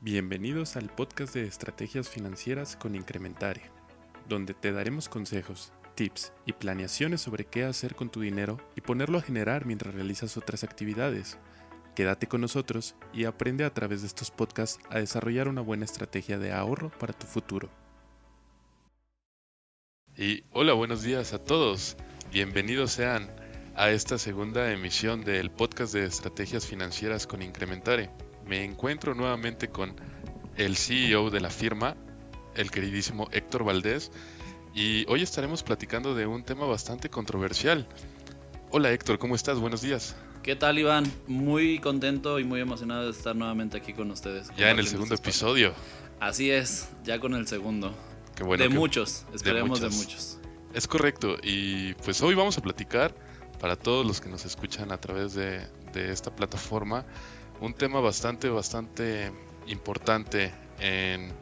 Bienvenidos al podcast de estrategias financieras con Incrementare, donde te daremos consejos, tips y planeaciones sobre qué hacer con tu dinero y ponerlo a generar mientras realizas otras actividades. Quédate con nosotros y aprende a través de estos podcasts a desarrollar una buena estrategia de ahorro para tu futuro. Y hola, buenos días a todos. Bienvenidos sean a esta segunda emisión del podcast de estrategias financieras con Incrementare me encuentro nuevamente con el CEO de la firma, el queridísimo Héctor Valdés, y hoy estaremos platicando de un tema bastante controversial. Hola Héctor, ¿cómo estás? Buenos días. ¿Qué tal Iván? Muy contento y muy emocionado de estar nuevamente aquí con ustedes. Ya en el segundo episodio. Así es, ya con el segundo. Qué bueno. De muchos, esperemos de muchos. Es correcto, y pues hoy vamos a platicar para todos los que nos escuchan a través de, de esta plataforma un tema bastante, bastante importante en,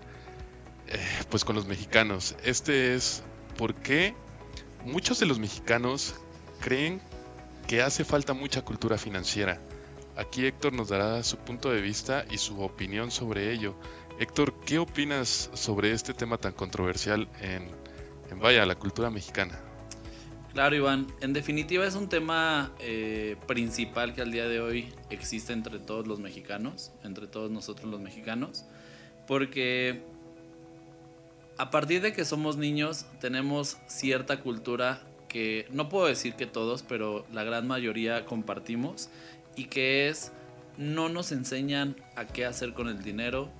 eh, pues con los mexicanos. Este es por qué muchos de los mexicanos creen que hace falta mucha cultura financiera. Aquí Héctor nos dará su punto de vista y su opinión sobre ello. Héctor, ¿qué opinas sobre este tema tan controversial en, en vaya, la cultura mexicana? Claro, Iván. En definitiva es un tema eh, principal que al día de hoy existe entre todos los mexicanos, entre todos nosotros los mexicanos, porque a partir de que somos niños tenemos cierta cultura que no puedo decir que todos, pero la gran mayoría compartimos y que es no nos enseñan a qué hacer con el dinero.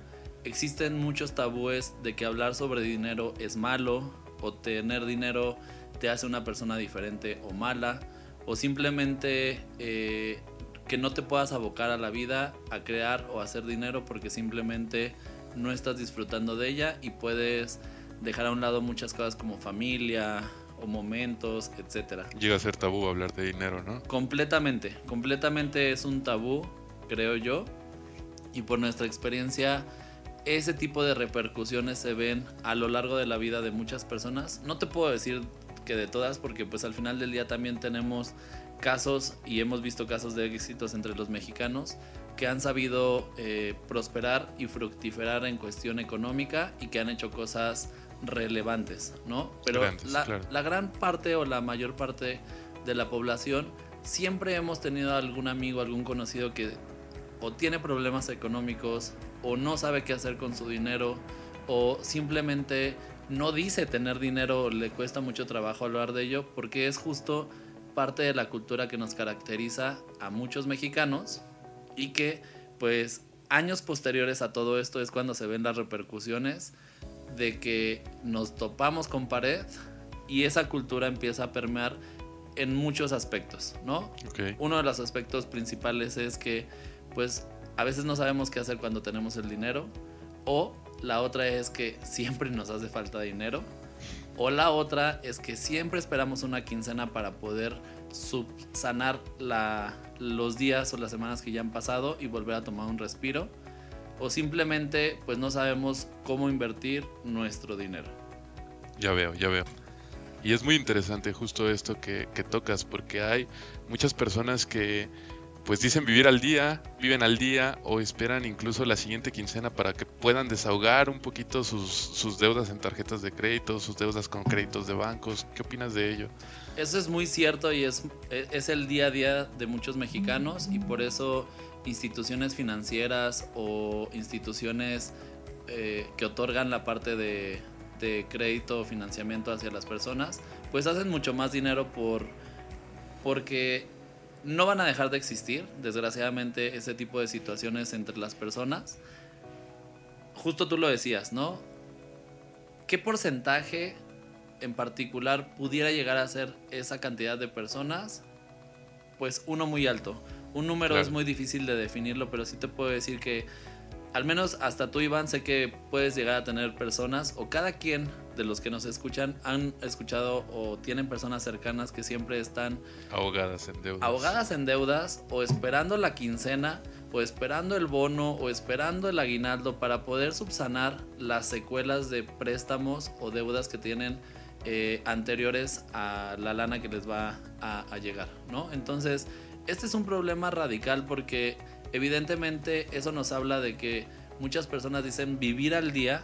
Existen muchos tabúes de que hablar sobre dinero es malo o tener dinero te hace una persona diferente o mala, o simplemente eh, que no te puedas abocar a la vida a crear o hacer dinero porque simplemente no estás disfrutando de ella y puedes dejar a un lado muchas cosas como familia o momentos, etcétera. Llega a ser tabú hablar de dinero, ¿no? Completamente, completamente es un tabú, creo yo, y por nuestra experiencia ese tipo de repercusiones se ven a lo largo de la vida de muchas personas. No te puedo decir que de todas, porque pues al final del día también tenemos casos y hemos visto casos de éxitos entre los mexicanos que han sabido eh, prosperar y fructiferar en cuestión económica y que han hecho cosas relevantes, ¿no? Pero la, la gran parte o la mayor parte de la población siempre hemos tenido algún amigo, algún conocido que o tiene problemas económicos o no sabe qué hacer con su dinero o simplemente no dice tener dinero, le cuesta mucho trabajo hablar de ello, porque es justo parte de la cultura que nos caracteriza a muchos mexicanos y que pues años posteriores a todo esto es cuando se ven las repercusiones de que nos topamos con pared y esa cultura empieza a permear en muchos aspectos, ¿no? Uno de los aspectos principales es que pues a veces no sabemos qué hacer cuando tenemos el dinero o la otra es que siempre nos hace falta dinero. O la otra es que siempre esperamos una quincena para poder subsanar los días o las semanas que ya han pasado y volver a tomar un respiro. O simplemente pues no sabemos cómo invertir nuestro dinero. Ya veo, ya veo. Y es muy interesante justo esto que, que tocas porque hay muchas personas que pues dicen vivir al día, viven al día o esperan incluso la siguiente quincena para que puedan desahogar un poquito sus, deudas en tarjetas de crédito, sus deudas con créditos de bancos. ¿Qué opinas de ello? Eso es muy cierto y es, es el día a día de muchos mexicanos y por eso instituciones financieras o instituciones eh, que otorgan la parte de, de crédito o financiamiento hacia las personas, pues hacen mucho más dinero por porque no van a dejar de existir, desgraciadamente, ese tipo de situaciones entre las personas. Justo tú lo decías, ¿no? ¿Qué porcentaje en particular pudiera llegar a ser esa cantidad de personas? Pues uno muy alto. Un número es muy difícil de definirlo, pero sí te puedo decir que al menos hasta tú, Iván, sé que puedes llegar a tener personas o cada quien de los que nos escuchan han escuchado o tienen personas cercanas que siempre están ahogadas en deudas. Ahogadas en deudas o esperando la quincena o esperando el bono o esperando el aguinaldo para poder subsanar las secuelas de préstamos o deudas que tienen eh, anteriores a la lana que les va a, a llegar, ¿no? Entonces, este es un problema radical porque evidentemente eso nos habla de que muchas personas dicen vivir al día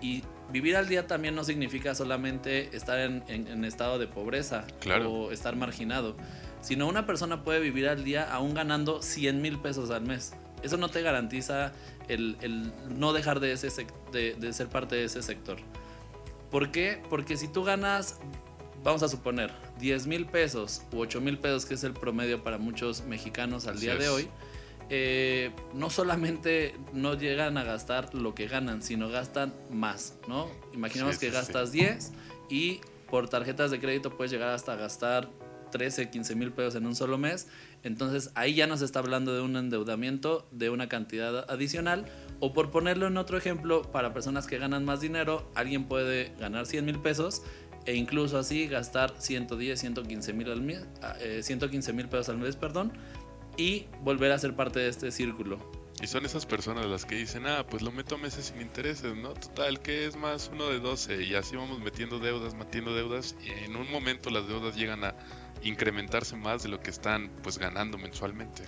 y vivir al día también no significa solamente estar en, en- en estado de pobreza Claro. o estar marginado, sino una persona puede vivir al día aún ganando 100 mil pesos al mes. Eso no te garantiza el, el no dejar de, ese de, de ser parte de ese sector. ¿Por qué? Porque si tú ganas, vamos a suponer, 10 mil pesos u 8 mil pesos, que es el promedio para muchos mexicanos al día de hoy, eh, no solamente no llegan a gastar lo que ganan, sino gastan más, ¿no? Imaginemos Sí, que sí, sí. gastas 10 y por tarjetas de crédito puedes llegar hasta gastar 13, 15 mil pesos en un solo mes. Entonces ahí ya nos está hablando de un endeudamiento de una cantidad adicional. O por ponerlo en otro ejemplo, para personas que ganan más dinero, alguien puede ganar 100 mil pesos e incluso así gastar 110, 115 mil al mes, ah, eh, 115 mil pesos al mes, perdón, y volver a ser parte de este círculo. Y son esas personas las que dicen, ah, pues lo meto a meses sin intereses, ¿no? Total, que es más uno de 12 y así vamos metiendo deudas, metiendo deudas y en un momento las deudas llegan a incrementarse más de lo que están pues ganando mensualmente.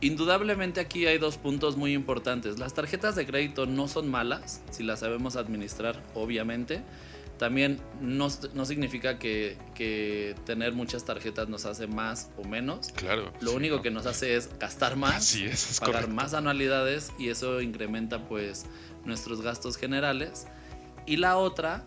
Indudablemente aquí hay dos puntos muy importantes. Las tarjetas de crédito no son malas, si las sabemos administrar, obviamente. También no, no significa que, que tener muchas tarjetas nos hace más o menos. Claro. Lo sí, único ¿no? que nos hace es gastar más, es, es pagar correcto. más anualidades y eso incrementa pues nuestros gastos generales. Y la otra,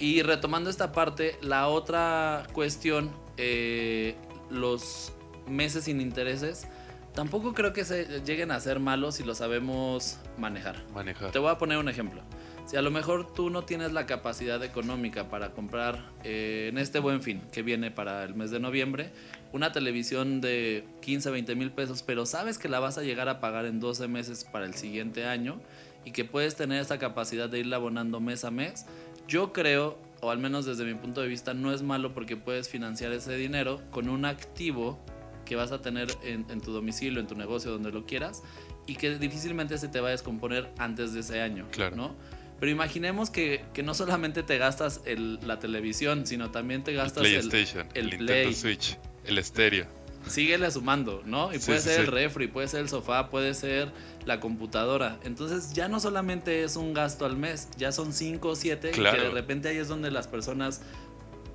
y retomando esta parte, la otra cuestión, eh, los meses sin intereses, tampoco creo que se lleguen a ser malos si lo sabemos manejar. Manejar. Te voy a poner un ejemplo. Si a lo mejor tú no tienes la capacidad económica para comprar eh, en este buen fin que viene para el mes de noviembre una televisión de 15, 20 mil pesos, pero sabes que la vas a llegar a pagar en 12 meses para el siguiente año y que puedes tener esa capacidad de irla abonando mes a mes, yo creo, o al menos desde mi punto de vista, no es malo porque puedes financiar ese dinero con un activo que vas a tener en, en tu domicilio, en tu negocio, donde lo quieras, y que difícilmente se te va a descomponer antes de ese año. Claro. ¿no? Pero imaginemos que, que no solamente te gastas el- la televisión, sino también te gastas el... PlayStation, el, el Nintendo Play. Switch, el estéreo. Síguele sumando, ¿no? Y Sí, puede sí, ser el refri, puede ser el sofá, puede ser la computadora. Entonces ya no solamente es un gasto al mes, ya son 5 o 7 Claro. que de repente ahí es donde las personas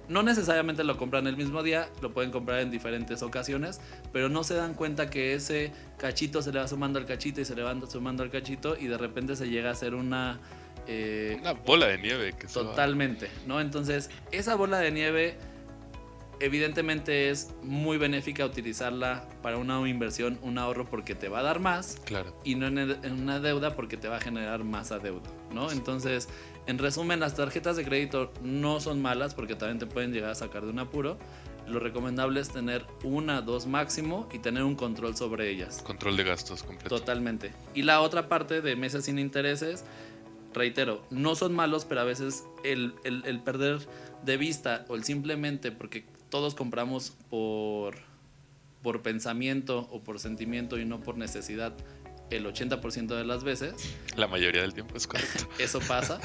no necesariamente lo compran el mismo día, lo pueden comprar en diferentes ocasiones, pero no se dan cuenta que ese cachito se le va sumando al cachito y se le va sumando al cachito y de repente se llega a hacer una... eh, Una bola de nieve que va- Totalmente, ¿no? Entonces, esa bola de nieve evidentemente es muy benéfica utilizarla para una inversión, un ahorro porque te va a dar más Claro. y no en, una deuda porque te va a generar más adeudo, ¿no? Entonces, en resumen, las tarjetas de crédito no son malas porque también te pueden llegar a sacar de un apuro. Lo recomendable es tener una, dos máximo y tener un control sobre ellas. Control de gastos completo. Totalmente. Y la otra parte de meses sin intereses, reitero, no son malos, pero a veces el, el- el perder de vista o el simplemente porque todos compramos por, por pensamiento o por sentimiento y no por necesidad el 80% de las veces, La mayoría del tiempo es correcto. eso pasa.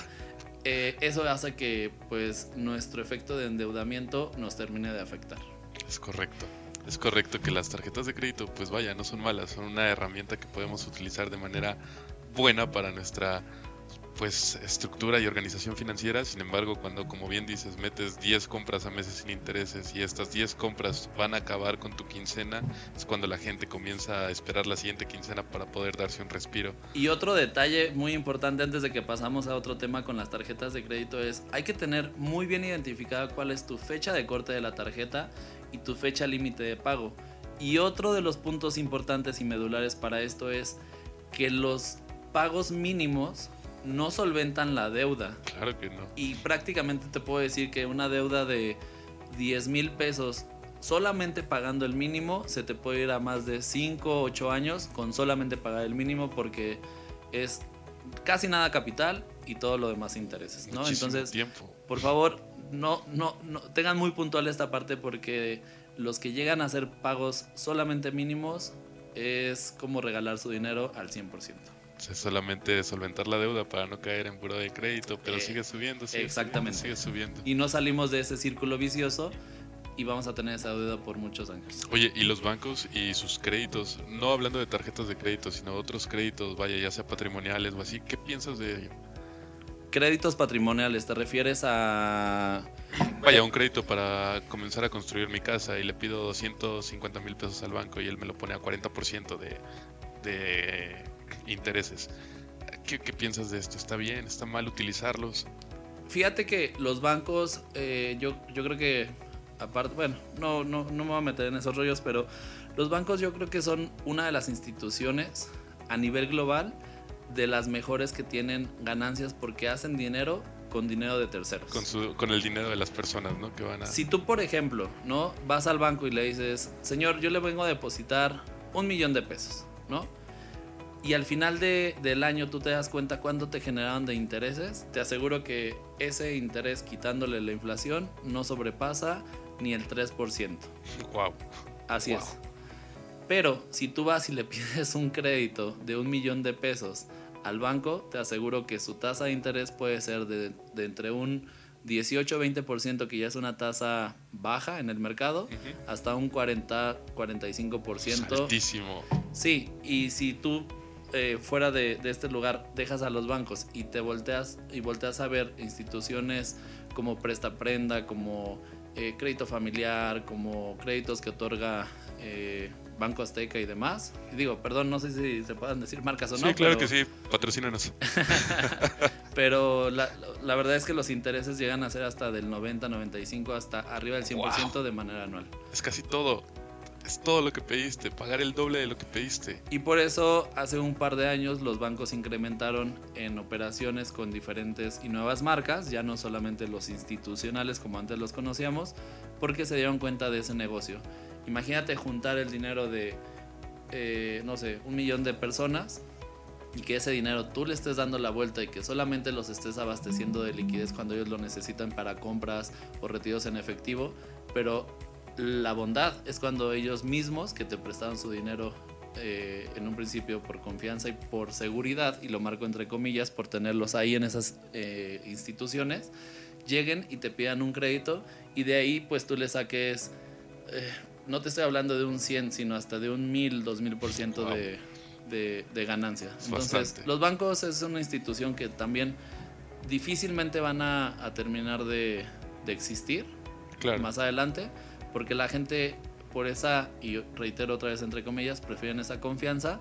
eh, eso hace que pues nuestro efecto de endeudamiento nos termine de afectar. Es correcto. Es correcto que las tarjetas de crédito, pues vaya, no son malas, son una herramienta que podemos utilizar de manera buena para nuestra pues estructura y organización financiera. Sin embargo, cuando como bien dices, metes 10 compras a meses sin intereses y estas 10 compras van a acabar con tu quincena, es cuando la gente comienza a esperar la siguiente quincena para poder darse un respiro. Y otro detalle muy importante antes de que pasamos a otro tema con las tarjetas de crédito es hay que tener muy bien identificada cuál es tu fecha de corte de la tarjeta y tu fecha límite de pago. Y otro de los puntos importantes y medulares para esto es que los pagos mínimos no solventan la deuda. Claro que no. Y prácticamente te puedo decir que una deuda de 10 mil pesos, solamente pagando el mínimo, se te puede ir a más de 5 o 8 años con solamente pagar el mínimo porque es casi nada capital y todo lo demás intereses, ¿no? Muchísimo Entonces, tiempo. por favor, no, no, no, tengan muy puntual esta parte porque los que llegan a hacer pagos solamente mínimos es como regalar su dinero al 100%. Es solamente solventar la deuda para no caer en buro de crédito, pero Eh, sigue subiendo, sigue exactamente. subiendo, sigue subiendo. y no salimos de ese círculo vicioso y vamos a tener esa deuda por muchos años. Oye, y los bancos y sus créditos, no hablando de tarjetas de crédito, sino otros créditos, vaya, ya sea patrimoniales o así, ¿qué piensas de ello? Créditos patrimoniales, ¿te refieres a... Vaya, un crédito para comenzar a construir mi casa y le pido 250 mil pesos al banco y él me lo pone a 40% de, de intereses. ¿Qué, ¿Qué, piensas de esto? ¿Está bien? ¿Está mal utilizarlos? Fíjate que los bancos, eh, yo, yo creo que, aparte, bueno, no, no, no me voy a meter en esos rollos, pero los bancos yo creo que son una de las instituciones a nivel global de las mejores que tienen ganancias porque hacen dinero con dinero de terceros. Con, su, con el dinero de las personas, ¿no? Que van a... Si tú, por ejemplo, ¿no? Vas al banco y le dices, señor, yo le vengo a depositar un millón de pesos, ¿no? Y al final de, del año tú te das cuenta cuánto te generaron de intereses. Te aseguro que ese interés, quitándole la inflación, no sobrepasa ni el 3%. Wow. Así wow. es. Pero si tú vas y le pides un crédito de un millón de pesos al banco, te aseguro que su tasa de interés puede ser de, de entre un 18-20%, que ya es una tasa baja en el mercado, uh -huh. hasta un 40-45%. Altísimo. Sí, y si tú eh, fuera de, de, este lugar dejas a los bancos y te volteas y volteas a ver instituciones como Presta Prenda, como eh, crédito familiar, como créditos que otorga eh, Banco Azteca y demás. Y digo, perdón, no sé si se puedan decir marcas o no. Sí, claro pero... que sí, patrocínanos. pero la, la, verdad es que los intereses llegan a ser hasta del 90, 95, hasta arriba del 100% wow. de manera anual. Es casi todo. Es todo lo que pediste, pagar el doble de lo que pediste. Y por eso hace un par de años los bancos incrementaron en operaciones con diferentes y nuevas marcas, ya no solamente los institucionales como antes los conocíamos, porque se dieron cuenta de ese negocio. Imagínate juntar el dinero de, eh, no sé, un millón de personas y que ese dinero tú le estés dando la vuelta y que solamente los estés abasteciendo de liquidez cuando ellos lo necesitan para compras o retiros en efectivo, pero la bondad es cuando ellos mismos que te prestaron su dinero eh, en un principio por confianza y por seguridad, y lo marco entre comillas, por tenerlos ahí en esas eh, instituciones, lleguen y te pidan un crédito y de ahí pues tú le saques, eh, no te estoy hablando de un 100, sino hasta de un 1000, 2000% por ciento de, de, de, ganancia. Entonces, Bastante. los bancos es una institución que también difícilmente van a, a terminar de, de existir claro. más adelante porque la gente por esa, y reitero otra vez entre comillas, prefieren esa confianza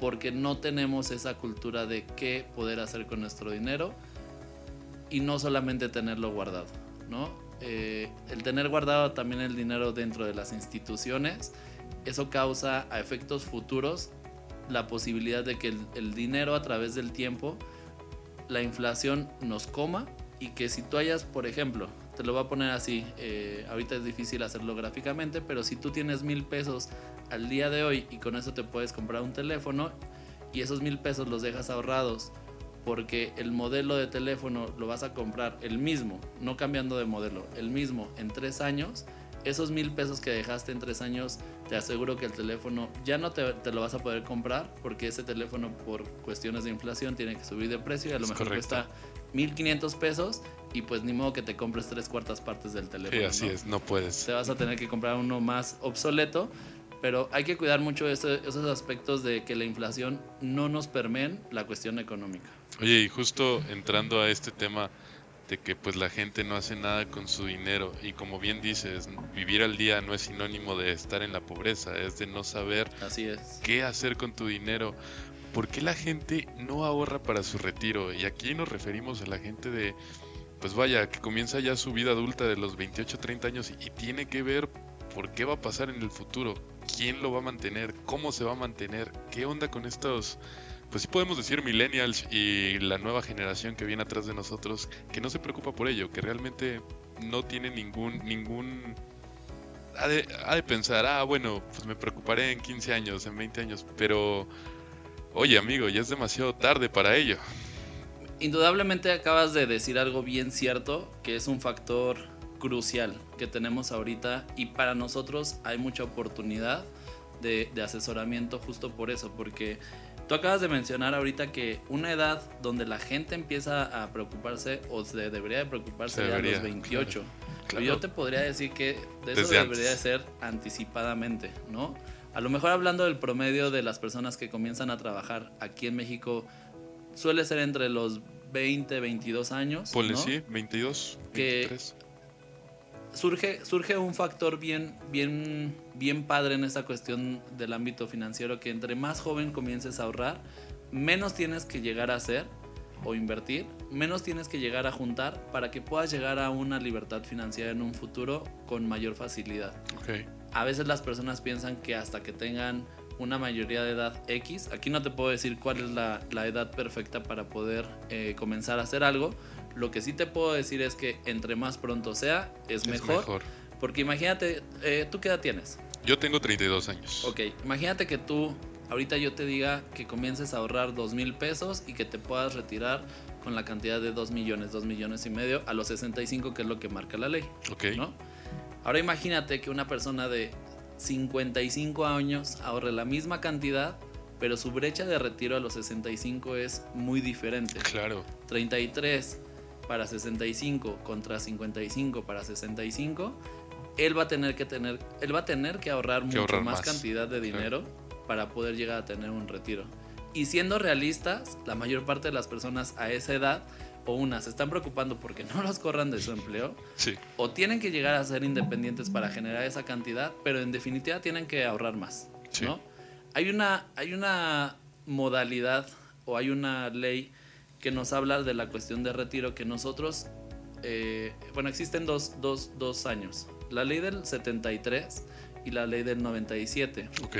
porque no tenemos esa cultura de qué poder hacer con nuestro dinero y no solamente tenerlo guardado, ¿no? Eh, el tener guardado también el dinero dentro de las instituciones, eso causa a efectos futuros la posibilidad de que el, el dinero a través del tiempo, la inflación nos coma y que si tú hayas, por ejemplo, te lo voy a poner así, eh, ahorita es difícil hacerlo gráficamente, pero si tú tienes mil pesos al día de hoy y con eso te puedes comprar un teléfono y esos mil pesos los dejas ahorrados porque el modelo de teléfono lo vas a comprar el mismo, no cambiando de modelo, el mismo en tres años, esos mil pesos que dejaste en tres años, te aseguro que el teléfono ya no te, te, lo vas a poder comprar porque ese teléfono por cuestiones de inflación tiene que subir de precio y a lo es mejor correcto. cuesta 1500 pesos y pues ni modo que te compres tres cuartas partes del teléfono. Sí, así ¿no? es, no puedes. Te vas a tener que comprar uno más obsoleto, pero hay que cuidar mucho eso, esos aspectos de que la inflación no nos permeen la cuestión económica. Oye, y justo entrando a este tema de que pues la gente no hace nada con su dinero y como bien dices, vivir al día no es sinónimo de estar en la pobreza, es de no saber Así es. qué hacer con tu dinero. ¿Por qué la gente no ahorra para su retiro? Y aquí nos referimos a la gente de, pues vaya, que comienza ya su vida adulta de los 28, 30 años y, tiene que ver por qué va a pasar en el futuro, quién lo va a mantener, cómo se va a mantener, qué onda con estos pues sí podemos decir millennials y la nueva generación que viene atrás de nosotros que no se preocupa por ello, que realmente no tiene ningún ningún ha de, ha de, pensar, ah, bueno, pues me preocuparé en 15 años, en 20 años, pero oye, amigo, ya es demasiado tarde para ello. Indudablemente acabas de decir algo bien cierto, que es un factor crucial que tenemos ahorita y para nosotros hay mucha oportunidad de, de asesoramiento justo por eso, porque Tú acabas de mencionar ahorita que una edad donde la gente empieza a preocuparse o se debería de preocuparse se debería, a los 28. Claro. Claro. Yo te podría decir que de eso debería ser anticipadamente, ¿no? A lo mejor hablando del promedio de las personas que comienzan a trabajar aquí en México, suele ser entre los 20, 22 años. Ponle sí, 22, 23. Que surge, surge un factor bien, bien, bien padre en esta cuestión del ámbito financiero, que entre más joven comiences a ahorrar, menos tienes que llegar a hacer o invertir, menos tienes que llegar a juntar para que puedas llegar a una libertad financiera en un futuro con mayor facilidad. A veces las personas piensan que hasta que tengan una mayoría de edad X, aquí no te puedo decir cuál es la, edad perfecta para poder eh, comenzar a hacer algo, lo que sí te puedo decir es que entre más pronto sea, es, mejor, Porque imagínate, eh, ¿tú qué edad tienes? Yo tengo 32 años. Ok, imagínate que tú, ahorita yo te diga que comiences a ahorrar 2 mil pesos y que te puedas retirar con la cantidad de 2 millones, 2 millones y medio a los 65, que es lo que marca la ley. Ok. ¿no? Ahora imagínate que una persona de 55 años ahorre la misma cantidad, pero su brecha de retiro a los 65 es muy diferente. Claro. 33 para 65 contra 55 para 65, él va a tener que tener, él va a tener que ahorrar mucho más, cantidad de dinero para poder llegar a tener un retiro. Y siendo realistas, la mayor parte de las personas a esa edad o una se están preocupando porque no los corran de su empleo, o tienen que llegar a ser independientes para generar esa cantidad, pero en definitiva tienen que ahorrar más, ¿no? Hay una, hay una modalidad o hay una ley que nos habla de la cuestión de retiro que nosotros, eh, bueno, existen dos, dos, dos, años, la ley del 73 y la ley del 97. Ok.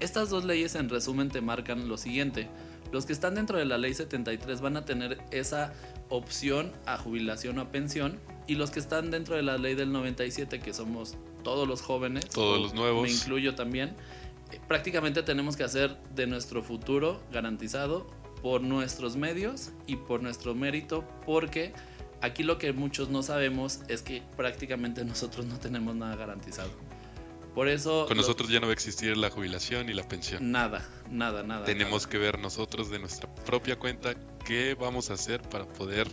Estas dos leyes en resumen te marcan lo siguiente. Los que están dentro de la ley 73 van a tener esa opción a jubilación o a pensión y los que están dentro de la ley del 97, que somos todos los jóvenes, todos los nuevos, me incluyo también, eh, prácticamente tenemos que hacer de nuestro futuro garantizado por nuestros medios y por nuestro mérito, porque aquí lo que muchos no sabemos es que prácticamente nosotros no tenemos nada garantizado. Por eso... Con nosotros ya no va a existir la jubilación y la pensión. Nada, nada, nada. Tenemos que ver nosotros de nuestra propia cuenta qué vamos a hacer para poder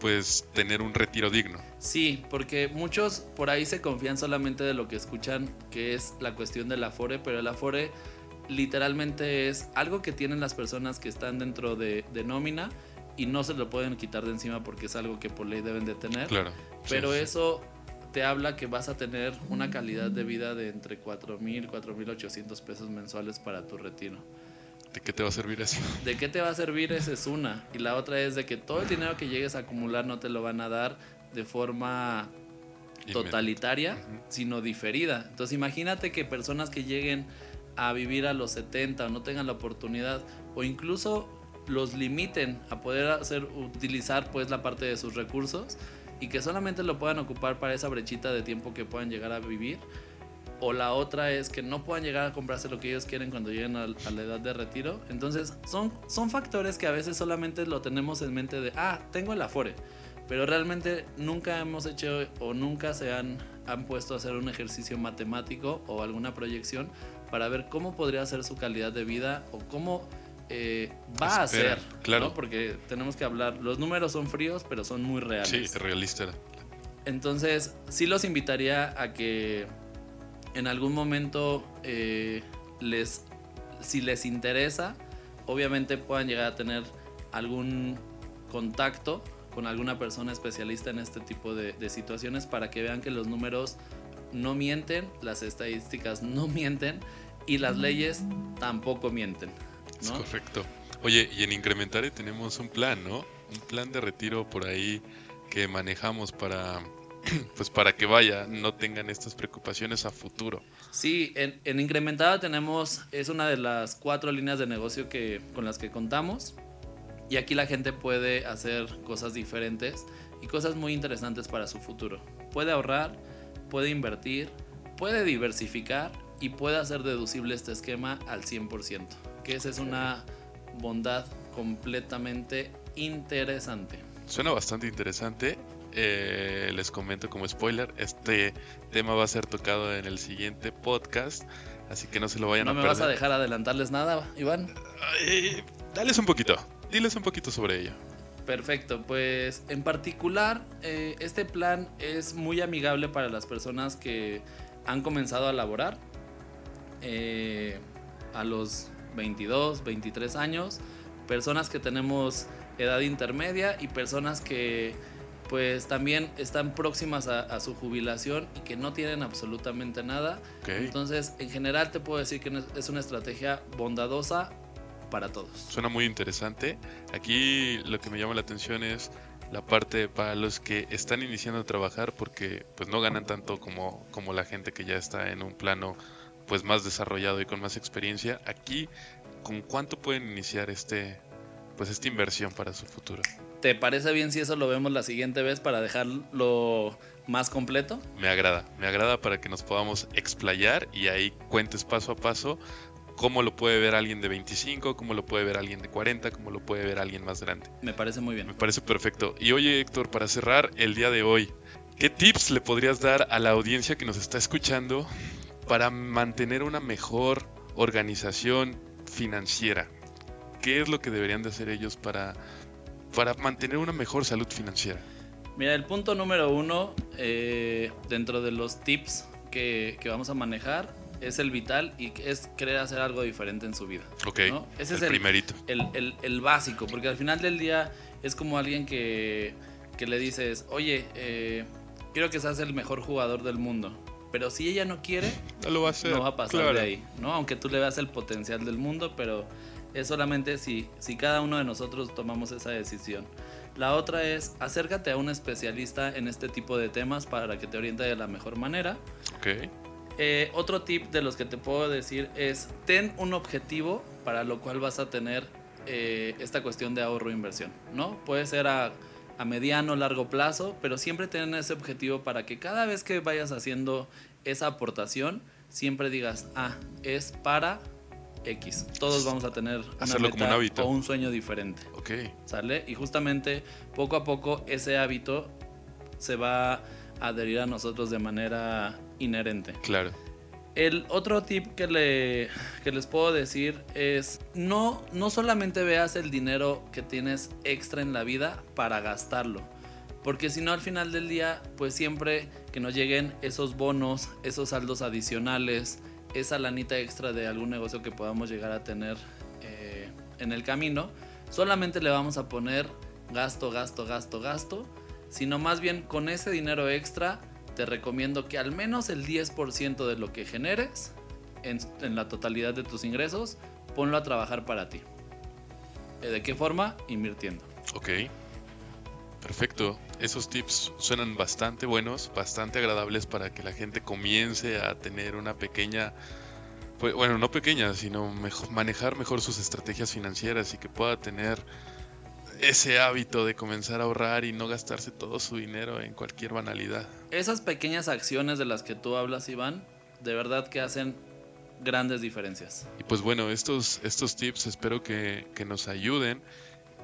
pues tener un retiro digno. Sí, porque muchos por ahí se confían solamente de lo que escuchan, que es la cuestión del afore, pero el afore literalmente es algo que tienen las personas que están dentro de, nómina y no se lo pueden quitar de encima porque es algo que por ley deben de tener. Claro. Pero eso te habla que vas a tener una calidad de vida de entre 4.000, 4.800 pesos mensuales para tu retiro. ¿De qué te va a servir eso? ¿De qué te va a servir? Esa es una. Y la otra es de que todo el dinero que llegues a acumular no te lo van a dar de forma totalitaria, sino diferida. Entonces imagínate que personas que lleguen a vivir a los 70 o no tengan la oportunidad o incluso los limiten a poder hacer utilizar pues la parte de sus recursos y que solamente lo puedan ocupar para esa brechita de tiempo que puedan llegar a vivir o la otra es que no puedan llegar a comprarse lo que ellos quieren cuando lleguen a, la edad de retiro. Entonces, son, son factores que a veces solamente lo tenemos en mente de, ah, tengo el Afore. Pero realmente nunca hemos hecho o nunca se han, han puesto a hacer un ejercicio matemático o alguna proyección para ver cómo podría ser su calidad de vida o cómo eh, va a ser. Claro. Porque tenemos que hablar, los números son fríos, pero son muy reales. Sí, realista. Entonces, sí los invitaría a que en algún momento eh, les, si les interesa, obviamente puedan llegar a tener algún contacto con alguna persona especialista en este tipo de, de situaciones para que vean que los números no mienten, las estadísticas no mienten y las leyes tampoco mienten. Es correcto. Oye, y en Incrementare tenemos un plan, ¿no? Un plan de retiro por ahí que manejamos para pues para que vaya, no tengan estas preocupaciones a futuro. Sí, en, en Incrementada tenemos, es una de las cuatro líneas de negocio que, con las que contamos. Y aquí la gente puede hacer cosas diferentes y cosas muy interesantes para su futuro. Puede ahorrar, puede invertir, puede diversificar y puede hacer deducible este esquema al 100%, que esa es una bondad completamente interesante. Suena bastante interesante. Eh, les comento como spoiler, este tema va a ser tocado en el siguiente podcast, así que no se lo vayan a perder. ¿No me vas a dejar adelantarles nada, Iván? dales un poquito, diles un poquito sobre ello. Perfecto, pues en particular eh, este plan es muy amigable para las personas que han comenzado a laborar eh, a los 22, 23 años, personas que tenemos edad intermedia y personas que pues también están próximas a, su jubilación y que no tienen absolutamente nada. Entonces, en general te puedo decir que es una estrategia bondadosa para todos. Suena muy interesante. Aquí lo que me llama la atención es la parte para los que están iniciando a trabajar porque pues no ganan tanto como, como la gente que ya está en un plano pues más desarrollado y con más experiencia. Aquí, ¿con cuánto pueden iniciar este pues esta inversión para su futuro? ¿Te parece bien si eso lo vemos la siguiente vez para dejarlo más completo? Me agrada, me agrada para que nos podamos explayar y ahí cuentes paso a paso cómo lo puede ver alguien de 25, cómo lo puede ver alguien de 40, cómo lo puede ver alguien más grande. Me parece muy bien. Me parece perfecto. Y oye Héctor, para cerrar el día de hoy, ¿qué tips le podrías dar a la audiencia que nos está escuchando para mantener una mejor organización financiera? ¿Qué es lo que deberían de hacer ellos para, para mantener una mejor salud financiera? Mira, el punto número uno eh, dentro de los tips que, que vamos a manejar es el vital y es querer hacer algo diferente en su vida. Ok. Ese es el primerito. El, básico, porque al final del día es como alguien que, que le dices, oye, eh, quiero que seas el mejor jugador del mundo. Pero si ella no quiere, no, lo va, a hacer. no va a pasar de ahí, ¿no? Aunque tú le veas el potencial del mundo, pero es solamente si, si cada uno de nosotros tomamos esa decisión. La otra es acércate a un especialista en este tipo de temas para que te oriente de la mejor manera. Ok. Eh, otro tip de los que te puedo decir es ten un objetivo para lo cual vas a tener eh, esta cuestión de ahorro e inversión, ¿no? Puede ser a, a mediano largo plazo, pero siempre ten ese objetivo para que cada vez que vayas haciendo esa aportación, siempre digas, ah, es para X. Todos vamos a tener una meta o un sueño diferente. Ok. ¿Sale? Y justamente poco a poco ese hábito se va a adherir a nosotros de manera inherente. Claro. El otro tip que, le, que les puedo decir es no, no solamente veas el dinero que tienes extra en la vida para gastarlo. Porque si no al final del día, pues siempre que nos lleguen esos bonos, esos saldos adicionales, esa lanita extra de algún negocio que podamos llegar a tener eh, en el camino, solamente le vamos a poner gasto, gasto, gasto, gasto, sino más bien con ese dinero extra te recomiendo que al menos el 10% de lo que generes en, la totalidad de tus ingresos, ponlo a trabajar para ti. Eh, ¿De qué forma? Invirtiendo. Ok. Perfecto. Esos tips suenan bastante buenos, bastante agradables para que la gente comience a tener una pequeña, pues, bueno, no pequeña, sino manejar mejor sus estrategias financieras y que pueda tener ese hábito de comenzar a ahorrar y no gastarse todo su dinero en cualquier banalidad. Esas pequeñas acciones de las que tú hablas, Iván, de verdad que hacen grandes diferencias. Y pues bueno, estos, estos tips espero que, que nos ayuden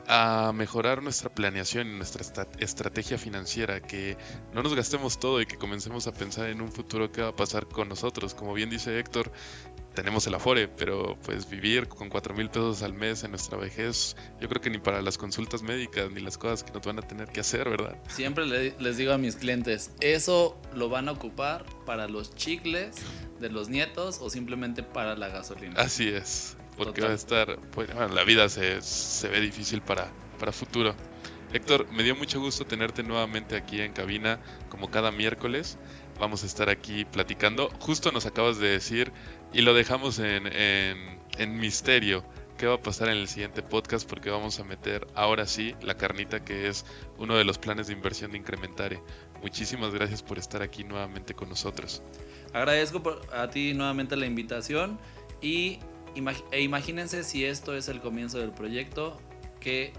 a mejorar nuestra planeación y nuestra estrategia financiera, que no nos gastemos todo y que comencemos a pensar en un futuro que va a pasar con nosotros. Como bien dice Héctor, tenemos el afore, pero pues vivir con cuatro mil pesos al mes en nuestra vejez, yo creo que ni para las consultas médicas ni las cosas que nos van a tener que hacer, ¿verdad? Siempre les digo a mis clientes, eso lo van a ocupar para los chicles de los nietos o simplemente para la gasolina. Así es, porque va a estar, pues, bueno, la vida se, se ve difícil para, para futuro. Héctor, me dio mucho gusto tenerte nuevamente aquí en cabina como cada miércoles vamos a estar aquí platicando. Justo nos acabas de decir y lo dejamos en, en, misterio. ¿Qué va a pasar en el siguiente podcast? Porque vamos a meter ahora sí la carnita que es uno de los planes de inversión de Incrementare. Muchísimas gracias por estar aquí nuevamente con nosotros. Agradezco a ti nuevamente la invitación y e imagínense si esto es el comienzo del proyecto, que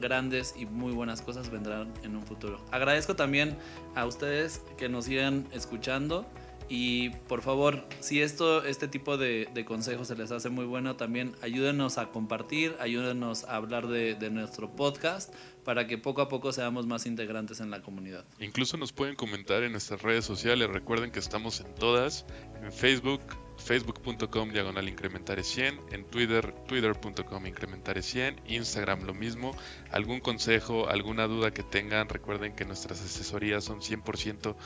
grandes y muy buenas cosas vendrán en un futuro. Agradezco también a ustedes que nos sigan escuchando Y por favor, si esto, este tipo de, consejos se les hace muy bueno, también ayúdenos a compartir, ayúdenos a hablar de, de, nuestro podcast para que poco a poco seamos más integrantes en la comunidad. Incluso nos pueden comentar en nuestras redes sociales, recuerden que estamos en todas, en Facebook, facebook.com diagonal incrementare 100, en Twitter, twitter.com incrementare 100, Instagram lo mismo, algún consejo, alguna duda que tengan, recuerden que nuestras asesorías son 100%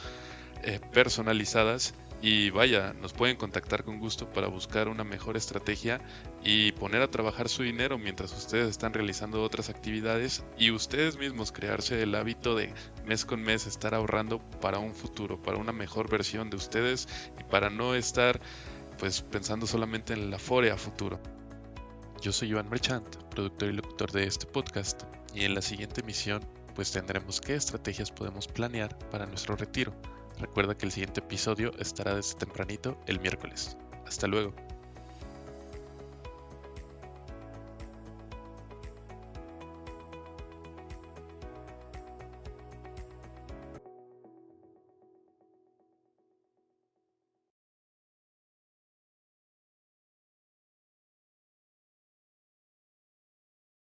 eh, personalizadas y vaya, nos pueden contactar con gusto para buscar una mejor estrategia y poner a trabajar su dinero mientras ustedes están realizando otras actividades y ustedes mismos crearse el hábito de mes con mes estar ahorrando para un futuro, para una mejor versión de ustedes y para no estar pues pensando solamente en la FORE a futuro. Yo soy Iván Merchant, productor y locutor de este podcast, y en la siguiente emisión pues tendremos qué estrategias podemos planear para nuestro retiro. Recuerda que el siguiente episodio estará desde tempranito el miércoles. Hasta luego.